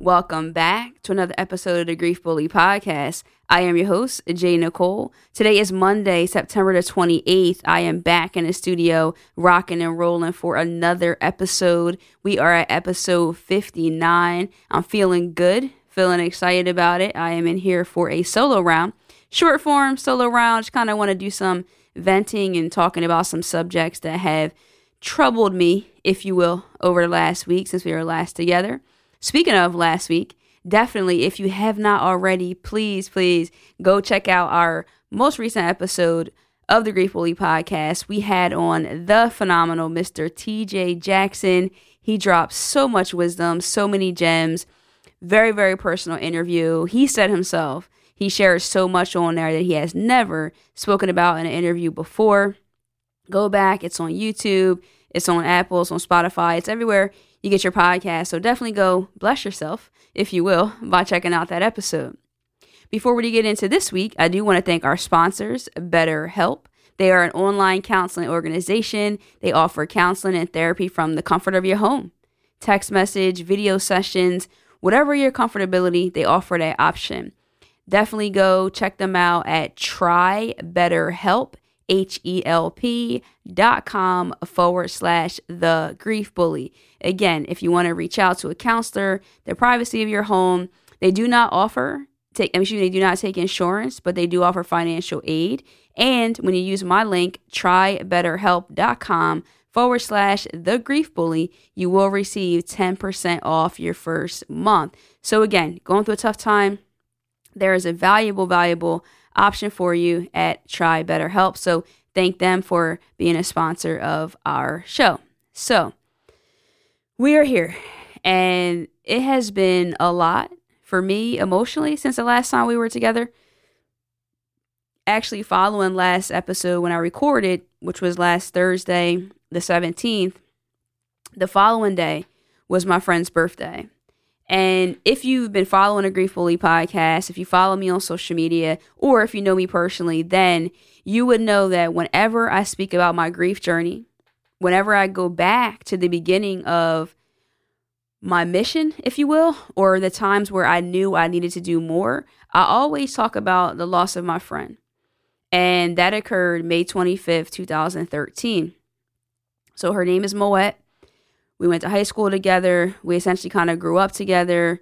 Welcome back to another episode of the Grief Bully Podcast. I am your host, J.Nicole. Today is Monday, September the 28th. I am back in the studio, rocking and rolling for another episode. We are at episode 59. I'm feeling good, feeling excited about it. I am in here for a solo round, short form solo round. Just kind of want to do some venting and talking about some subjects that have troubled me, if you will, over the last week since we were last together. Speaking of last week, definitely, if you have not already, please, please go check out our most recent episode of the Grief Bully podcast. We had on the phenomenal Mr. TJ Jackson. He dropped so much wisdom, so many gems. Very, very personal interview. He said himself, he shares so much on there that he has never spoken about in an interview before. Go back, it's on YouTube, it's on Apple, it's on Spotify, it's everywhere you get your podcast. So definitely go bless yourself, if you will, by checking out that episode. Before we get into this week, I do want to thank our sponsors, BetterHelp. They are an online counseling organization. They offer counseling and therapy from the comfort of your home. Text message, video sessions, whatever your comfortability, they offer that option. Definitely go check them out at Try BetterHelp, H E L P dot com forward slash the grief bully. Again, if you want to reach out to a counselor, the privacy of your home, they do not offer take I'm sure they do not take insurance, but they do offer financial aid. And when you use my link, trybetterhelp.com forward slash the grief bully, you will receive 10% off your first month. So again, going through a tough time, there is a valuable, valuable option for you at Try Better Help. So thank them for being a sponsor of our show. So we are here, and it has been a lot for me emotionally since the last time we were together. Actually, following last episode when I recorded, which was last Thursday, the 17th, the following day was my friend's birthday. And if you've been following a Grief Bully podcast, if you follow me on social media, or if you know me personally, then you would know that whenever I speak about my grief journey, whenever I go back to the beginning of my mission, if you will, or the times where I knew I needed to do more, I always talk about the loss of my friend. And that occurred May 25th, 2013. So her name is Moet. We went to high school together. We essentially kind of grew up together.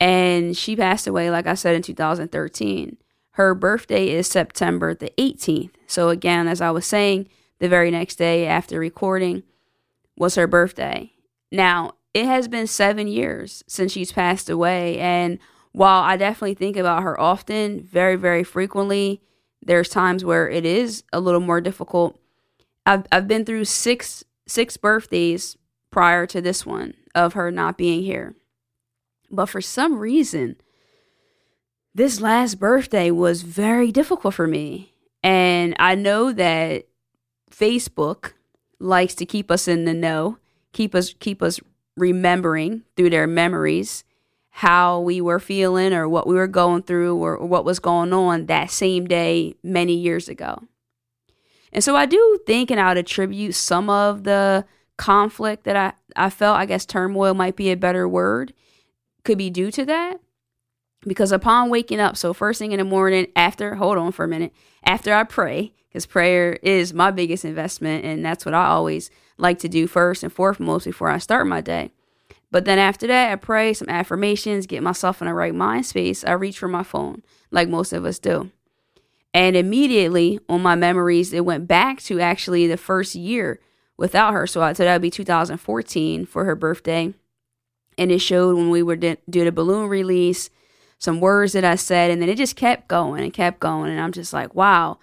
And she passed away, like I said, in 2013. Her birthday is September the 18th. So, again, as I was saying, the very next day after recording was her birthday. Now, it has been seven years since she's passed away. And while I definitely think about her often, very, very frequently, there's times where it is a little more difficult. I've, I've been through six six birthdays prior to this one of her not being here. But for some reason, this last birthday was very difficult for me. And I know that Facebook likes to keep us in the know, keep us keep us remembering through their memories how we were feeling or what we were going through or, or what was going on that same day many years ago. And so I do think and I would attribute some of the conflict that I, I felt, I guess turmoil might be a better word, could be due to that. Because upon waking up, so first thing in the morning, after, hold on for a minute, after I pray, because prayer is my biggest investment, and that's what I always like to do first and foremost before I start my day. But then after that, I pray some affirmations, get myself in the right mind space. I reach for my phone, like most of us do. And immediately on my memories, it went back to actually the first year without her. So, I, so that would be 2014 for her birthday. And it showed when we were do the balloon release, some words that I said, and then it just kept going and kept going. And I'm just like, wow.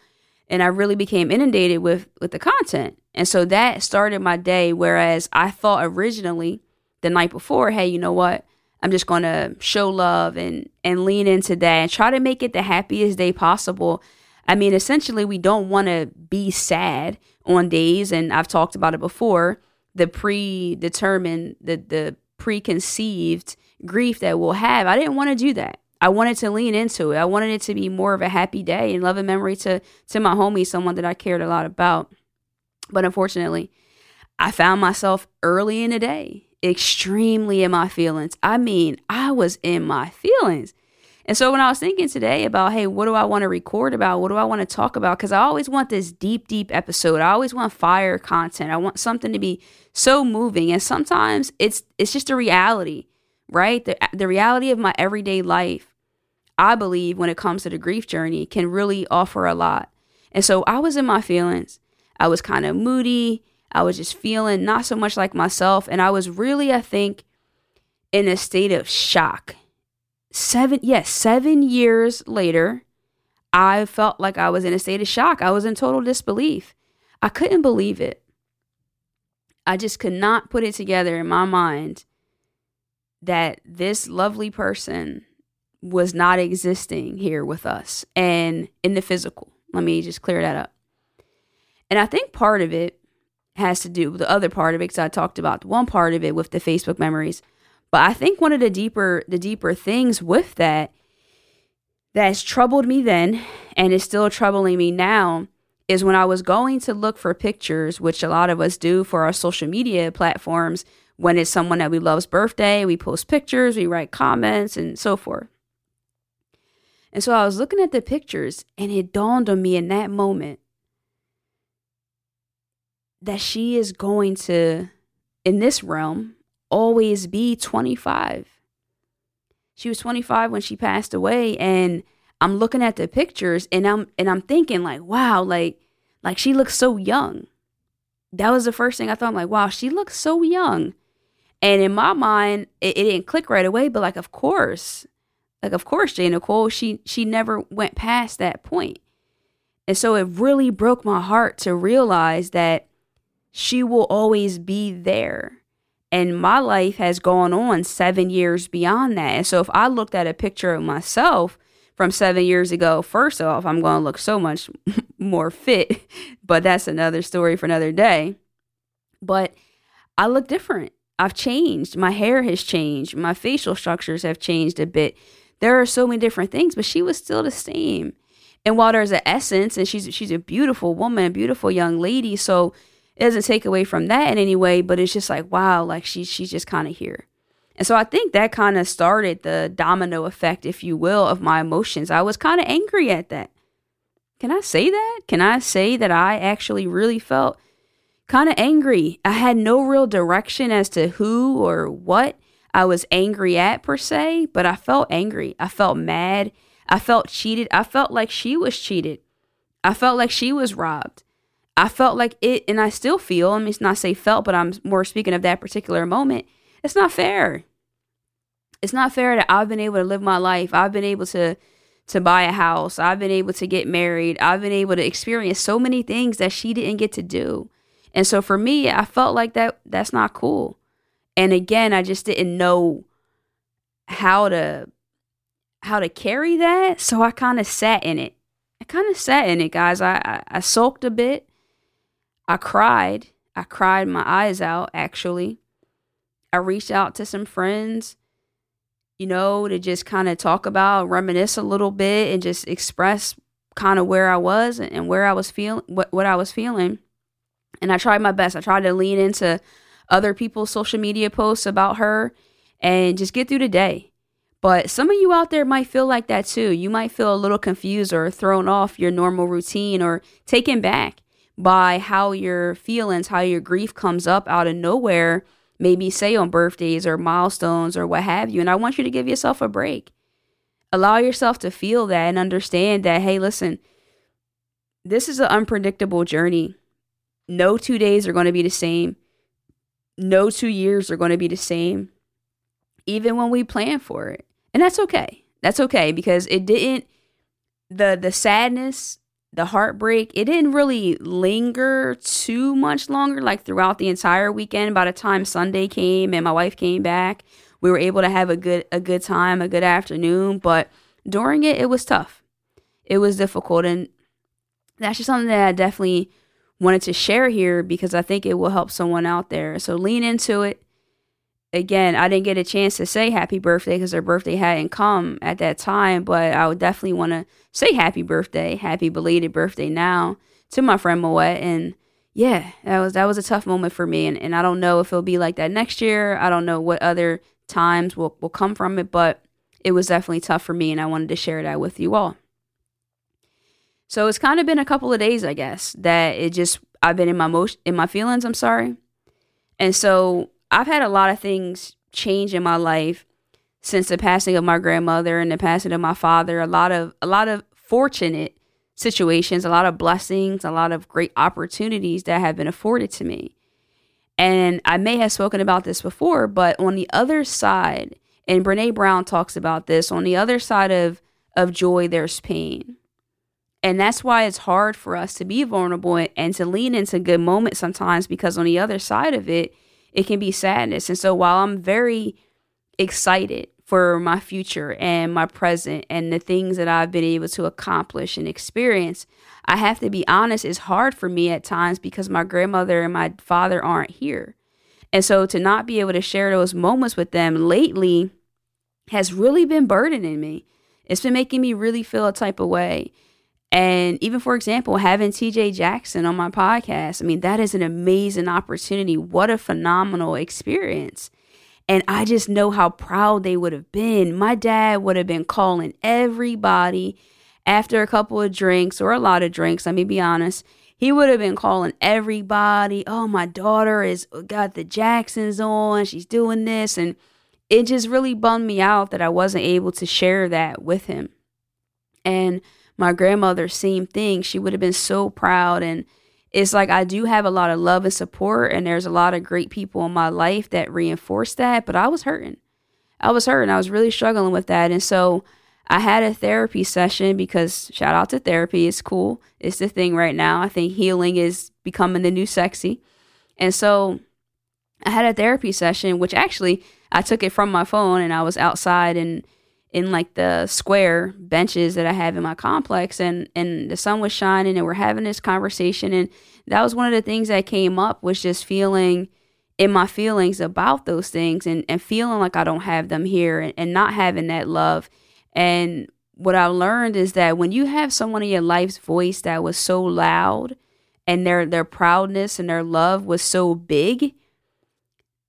And I really became inundated with with the content. And so that started my day. Whereas I thought originally the night before, hey, you know what? I'm just gonna show love and and lean into that and try to make it the happiest day possible. I mean, essentially, we don't want to be sad on days, and I've talked about it before. The predetermined, the the preconceived grief that we'll have. I didn't want to do that. I wanted to lean into it. I wanted it to be more of a happy day and love and memory to to my homie, someone that I cared a lot about. But unfortunately, I found myself early in the day extremely in my feelings. I mean, I was in my feelings. And so when I was thinking today about, hey, what do I want to record about? What do I want to talk about? Because I always want this deep, deep episode. I always want fire content. I want something to be so moving. And sometimes it's it's just a reality, right? The the reality of my everyday life, I believe, when it comes to the grief journey, can really offer a lot. And so I was in my feelings. I was kind of moody. I was just feeling not so much like myself. And I was really, I think, in a state of shock seven yes seven years later i felt like i was in a state of shock. I was in total disbelief. I couldn't believe it. I just could not put it together in my mind that this lovely person was not existing here with us and in the physical. Let me just clear that up. And i think part of it has to do with the other part of it because i talked about one part of it with the facebook memories but I think one of the deeper the deeper things with that that's troubled me then and is still troubling me now is when I was going to look for pictures, which a lot of us do for our social media platforms. When it's someone that we love's birthday, we post pictures, we write comments, and so forth. And so I was looking at the pictures, and it dawned on me in that moment that she is going to, in this realm, always be 25. She was 25 when she passed away and I'm looking at the pictures and I'm and I'm thinking like, wow, like like she looks so young. That was the first thing I thought. I'm like, wow, she looks so young. And in my mind, it, it didn't click right away, but like of course, like of course, J.Nicole, she she never went past that point. And so it really broke my heart to realize that she will always be there and my life has gone on seven years beyond that. And so if I looked at a picture of myself from seven years ago, first off, I'm going to look so much more fit, but that's another story for another day. But I look different. I've changed. My hair has changed. My facial structures have changed a bit. There are so many different things, but she was still the same. And while there's an essence, and she's she's a beautiful woman, a beautiful young lady, so it doesn't take away from that in any way, but it's just like, wow, like she, she's just kind of here. And so I think that kind of started the domino effect, if you will, of my emotions. I was kind of angry at that. Can I say that? Can I say that I actually really felt kind of angry? I had no real direction as to who or what I was angry at per se, but I felt angry. I felt mad. I felt cheated. I felt like she was cheated. I felt like she was robbed. I felt like it, and I still feel, I mean, it's not say felt, but I'm more speaking of that particular moment. It's not fair. It's not fair that I've been able to live my life. I've been able to to buy a house. I've been able to get married. I've been able to experience so many things that she didn't get to do. And so for me, I felt like that that's not cool. And again, I just didn't know how to how to carry that. So I kind of sat in it. I kind of sat in it, guys. I, I, I sulked a bit. I cried. I cried my eyes out, actually. I reached out to some friends, you know, to just kind of talk about, reminisce a little bit, and just express kind of where I was and where I was feeling, what, what I was feeling. And I tried my best. I tried to lean into other people's social media posts about her and just get through the day. But some of you out there might feel like that too. You might feel a little confused or thrown off your normal routine or taken back by how your feelings, how your grief comes up out of nowhere, maybe say on birthdays or milestones or what have you. And I want you to give yourself a break. Allow yourself to feel that and understand that, hey, listen, this is an unpredictable journey. No two days are going to be the same. No two years are going to be the same, even when we plan for it. And that's okay. That's okay because it didn't, the, the sadness the heartbreak, it didn't really linger too much longer, like throughout the entire weekend. By the time Sunday came and my wife came back, we were able to have a good a good time, a good afternoon. But during it, it was tough. It was difficult, and that's just something that I definitely wanted to share here because I think it will help someone out there. So lean into it. Again, I didn't get a chance to say happy birthday because her birthday hadn't come at that time, but I would definitely want to say happy birthday, happy belated birthday now to my friend Moet. And yeah, that was that was a tough moment for me, and, and I don't know if it'll be like that next year. I don't know what other times will will come from it, but it was definitely tough for me, and I wanted to share that with you all. So it's kind of been a couple of days, I guess, that it just I've been in my most in my feelings. I'm sorry, and so I've had a lot of things change in my life since the passing of my grandmother and the passing of my father. A lot of a lot of fortunate situations, a lot of blessings, a lot of great opportunities that have been afforded to me. And I may have spoken about this before, but on the other side, and Brene Brown talks about this, on the other side of of joy, there's pain. And that's why it's hard for us to be vulnerable and to lean into good moments sometimes because on the other side of it, it can be sadness. And so while I'm very excited for my future and my present and the things that I've been able to accomplish and experience, I have to be honest, it's hard for me at times because my grandmother and my father aren't here. And so to not be able to share those moments with them lately has really been burdening me. It's been making me really feel a type of way. And even for example, having TJ Jackson on my podcast, I mean, that is an amazing opportunity. What a phenomenal experience. And I just know how proud they would have been. My dad would have been calling everybody after a couple of drinks or a lot of drinks, let me be honest. He would have been calling everybody, oh, my daughter is got the Jacksons on, she's doing this. And it just really bummed me out that I wasn't able to share that with him. And my grandmother, same thing. She would have been so proud. And it's like I do have a lot of love and support, and there's a lot of great people in my life that reinforce that. But I was hurting. I was hurting. I was really struggling with that. And so I had a therapy session because shout out to therapy. It's cool. It's the thing right now. I think healing is becoming the new sexy. And so I had a therapy session, which actually I took it from my phone and I was outside and in like the square benches that I have in my complex and and the sun was shining and we're having this conversation and that was one of the things that came up was just feeling in my feelings about those things and, and feeling like I don't have them here and, and not having that love. And what I learned is that when you have someone in your life's voice that was so loud and their their proudness and their love was so big,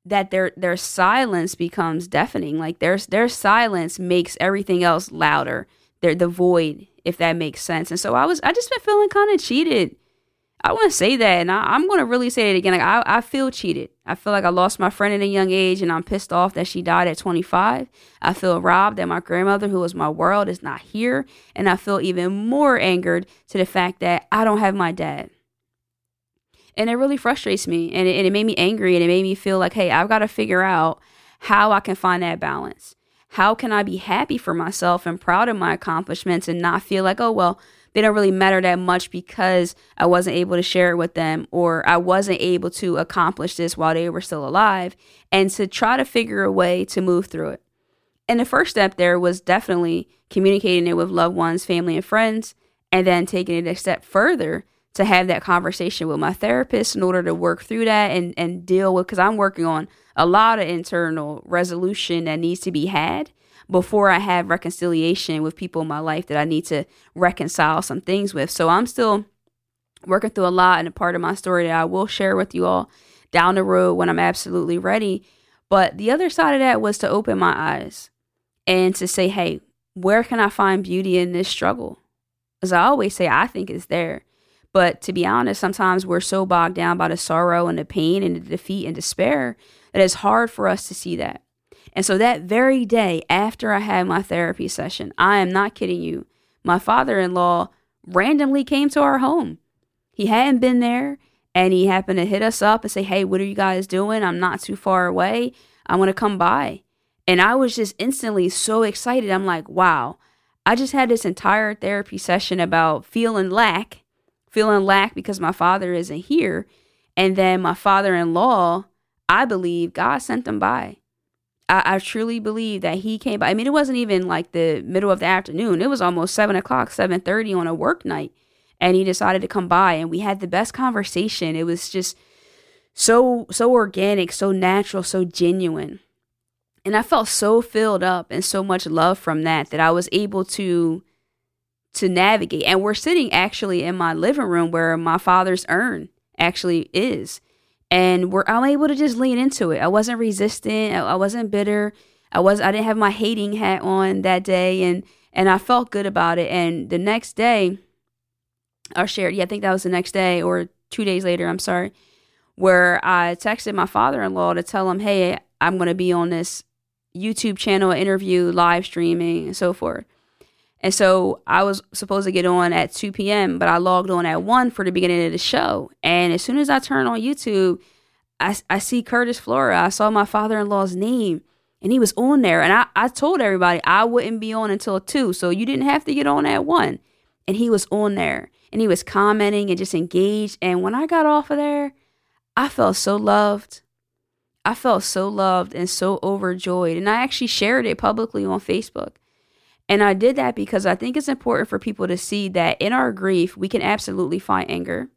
that their their silence becomes deafening. Like their their silence makes everything else louder. They're the void, if that makes sense. And so I was I just been feeling kind of cheated. I want to say that, and I, am going to really say it again. Like I, I feel cheated. I feel like I lost my friend at a young age, and I'm pissed off that she died at 25. I feel robbed that my grandmother, who was my world, is not here, and I feel even more angered to the fact that I don't have my dad and it really frustrates me and it, and it made me angry and it made me feel like hey i've got to figure out how i can find that balance. How can i be happy for myself and proud of my accomplishments and not feel like oh well they don't really matter that much because i wasn't able to share it with them or i wasn't able to accomplish this while they were still alive and to try to figure a way to move through it. And the first step there was definitely communicating it with loved ones family and friends and then taking it a step further to have that conversation with my therapist in order to work through that and, and deal with because I'm working on a lot of internal resolution that needs to be had before I have reconciliation with people in my life that I need to reconcile some things with. So I'm still working through a lot and a part of my story that I will share with you all down the road when I'm absolutely ready. But the other side of that was to open my eyes and to say, hey, where can I find beauty in this struggle? As I always say, I think it's there. But to be honest, sometimes we're so bogged down by the sorrow and the pain and the defeat and despair that it's hard for us to see that. And so that very day after I had my therapy session, I am not kidding you, my father in law randomly came to our home. He hadn't been there and he happened to hit us up and say, Hey, what are you guys doing? I'm not too far away. I want to come by. And I was just instantly so excited. I'm like, wow, I just had this entire therapy session about feeling lack feeling lack because my father isn't here. And then my father in law, I believe God sent them by. I, I, truly believe that he came by. I mean, it wasn't even like the middle of the afternoon. It was almost seven o'clock, seven thirty on a work night. and he decided to come by and we had the best conversation. It was just so so organic, so natural, so genuine. And I felt so filled up and so much love from that that I was able to to navigate. And we're sitting actually in my living room where my father's urn actually is. And we're I'm able to just lean into it. I wasn't resistant. I, I wasn't bitter. I was I didn't have my hating hat on that day and and I felt good about it. And the next day, I shared, yeah, I think that was the next day or two days later, I'm sorry, where I texted my father in law to tell him, hey, I'm to be on this YouTube channel interview, live streaming, and so forth. And so I was supposed to get on at 2 p.m., but I logged on at 1 for the beginning of the show. And as soon as I turn on YouTube, I, I see Curtis Flora. I saw my father in law's name and he was on there. And I, I told everybody I wouldn't be on until 2. So you didn't have to get on at 1. And he was on there and he was commenting and just engaged. And when I got off of there, I felt so loved. I felt so loved and so overjoyed. And I actually shared it publicly on Facebook. And I did that because I think it's important for people to see that in our grief, we can absolutely find anger,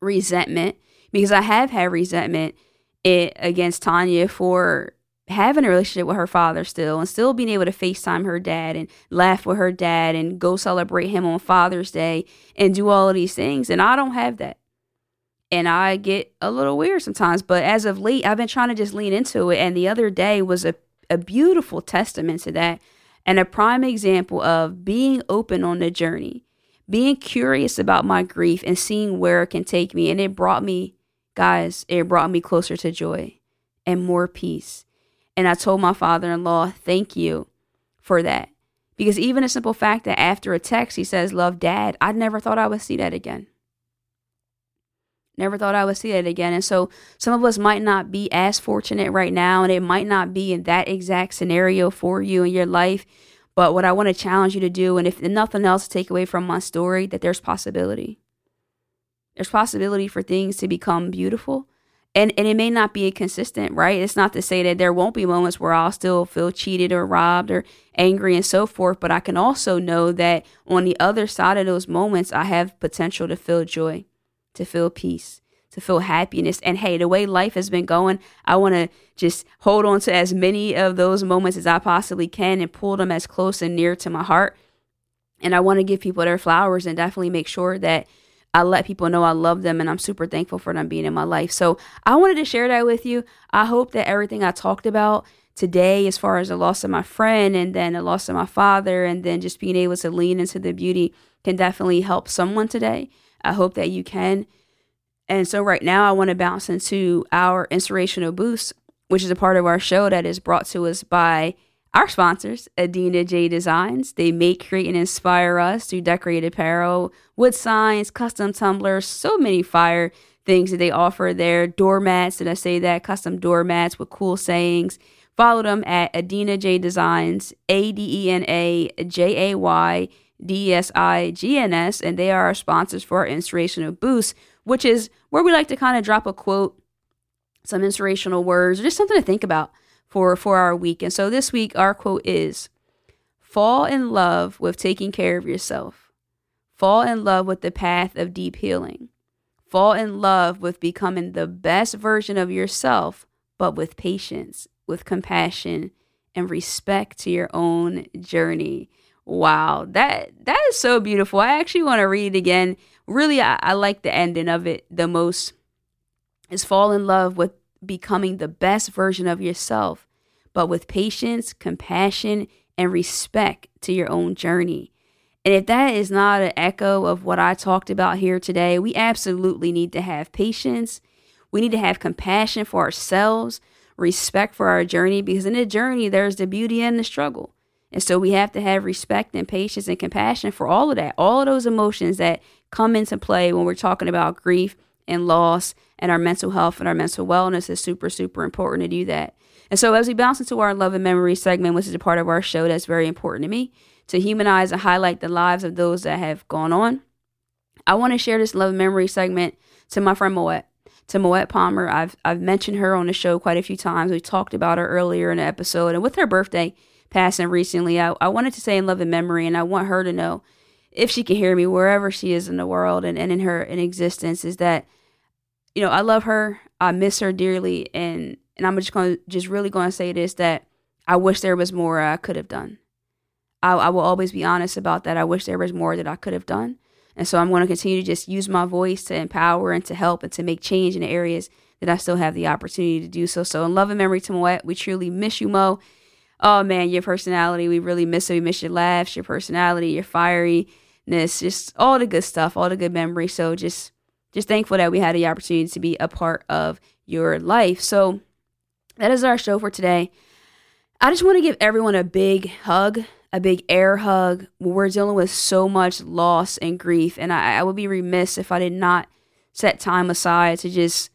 resentment, because I have had resentment it, against Tanya for having a relationship with her father still and still being able to FaceTime her dad and laugh with her dad and go celebrate him on Father's Day and do all of these things. And I don't have that. And I get a little weird sometimes. But as of late, I've been trying to just lean into it. And the other day was a, a beautiful testament to that and a prime example of being open on the journey, being curious about my grief and seeing where it can take me. And it brought me, guys, it brought me closer to joy and more peace and I told my father in law, thank you for that. Because even a simple fact that after a text he says, Love dad, I never thought I would see that again. Never thought I would see that again. And so some of us might not be as fortunate right now, and it might not be in that exact scenario for you in your life. But what I want to challenge you to do, and if nothing else, take away from my story, that there's possibility. There's possibility for things to become beautiful and and it may not be consistent, right? It's not to say that there won't be moments where I'll still feel cheated or robbed or angry and so forth, but I can also know that on the other side of those moments, I have potential to feel joy, to feel peace, to feel happiness. And hey, the way life has been going, I want to just hold on to as many of those moments as I possibly can and pull them as close and near to my heart. And I want to give people their flowers and definitely make sure that I let people know I love them and I'm super thankful for them being in my life. So I wanted to share that with you. I hope that everything I talked about today, as far as the loss of my friend and then the loss of my father, and then just being able to lean into the beauty, can definitely help someone today. I hope that you can. And so, right now, I want to bounce into our inspirational boost, which is a part of our show that is brought to us by our sponsors, Adena Jay Designs, they make, create, and inspire us through decorated apparel, wood signs, custom tumblers, so many fire things that they offer there. Doormats, did I say that? Custom doormats with cool sayings. Follow them at Adena Jay Designs, A D E N A J A Y D S I G N S, and they are our sponsors for our inspirational boost, which is where we like to kind of drop a quote, some inspirational words, or just something to think about for for our week. And so this week our quote is fall in love with taking care of yourself. Fall in love with the path of deep healing. Fall in love with becoming the best version of yourself, but with patience, with compassion, and respect to your own journey. Wow, that that is so beautiful. I actually want to read it again. Really, I, I like the ending of it the most. Is fall in love with becoming the best version of yourself, but with patience, compassion, and respect to your own journey. And if that is not an echo of what I talked about here today, we absolutely need to have patience. We need to have compassion for ourselves, respect for our journey, because in the journey, there's the beauty and the struggle. And so we have to have respect and patience and compassion for all of that, all of those emotions that come into play when we're talking about grief and loss and our mental health and our mental wellness is super, super important to do that. And so, as we bounce into our love and memory segment, which is a part of our show that's very important to me, to humanize and highlight the lives of those that have gone on, I want to share this love and memory segment to my friend Moet. To Moet Palmer, I've I've mentioned her on the show quite a few times. We talked about her earlier in the episode, and with her birthday passing recently, I, I wanted to say in love and memory, and I want her to know if she can hear me wherever she is in the world and, and in her in existence is that you know i love her i miss her dearly and and i'm just to just really going to say this that i wish there was more i could have done. I, I will always be honest about that. I wish there was more that i could have done. And so i'm going to continue to just use my voice to empower and to help and to make change in the areas that i still have the opportunity to do so. So in love and memory to moet we truly miss you mo oh man your personality we really miss it we miss your laughs your personality your fiery just all the good stuff, all the good memories. So just just thankful that we had the opportunity to be a part of your life. So that is our show for today. I just want to give everyone a big hug, a big air hug. We're dealing with so much loss and grief, and I, I would be remiss if I did not set time aside to just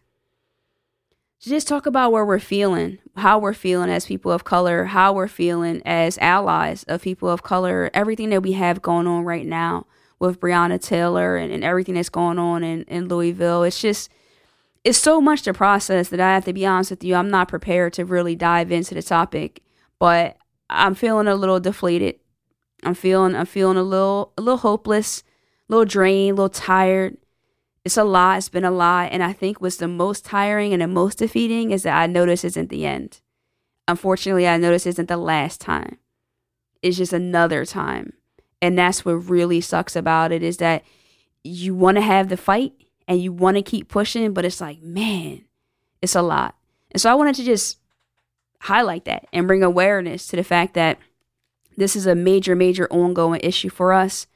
to just talk about where we're feeling, how we're feeling as people of color, how we're feeling as allies of people of color, everything that we have going on right now with Breonna Taylor and, and everything that's going on in, in Louisville. It's just, it's so much to process that I have to be honest with you. I'm not prepared to really dive into the topic, but I'm feeling a little deflated. I'm feeling, I'm feeling a little, a little hopeless, a little drained, a little tired it's a lot. It's been a lot. And I think what's the most tiring and the most defeating is that I notice isn't the end. Unfortunately, I notice isn't the last time. It's just another time. And that's what really sucks about it is that you want to have the fight and you want to keep pushing, but it's like, man, it's a lot. And so I wanted to just highlight that and bring awareness to the fact that this is a major, major ongoing issue for us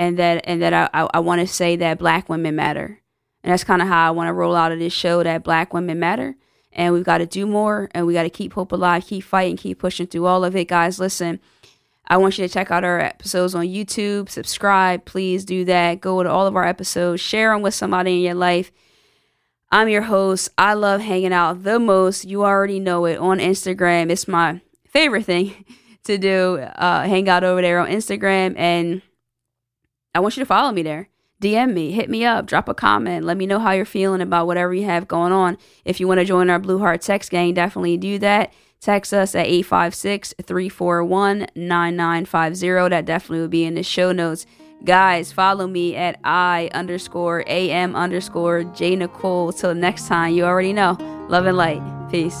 and that and that I I, I want to say that black women matter, and that's kind of how I want to roll out of this show that black women matter, and we've got to do more, and we got to keep hope alive, keep fighting, keep pushing through all of it, guys. Listen. I want you to check out our episodes on YouTube. Subscribe, please do that. Go to all of our episodes, share them with somebody in your life. I'm your host. I love hanging out the most. You already know it on Instagram. It's my favorite thing to do. Uh, hang out over there on Instagram and I want you to follow me there. DM me, hit me up, drop a comment, let me know how you're feeling about whatever you have going on. If you want to join our Blue Heart Text Gang, definitely do that. Text us at 856 341 9950. That definitely will be in the show notes. Guys, follow me at I underscore AM underscore J Nicole. Till next time, you already know. Love and light. Peace.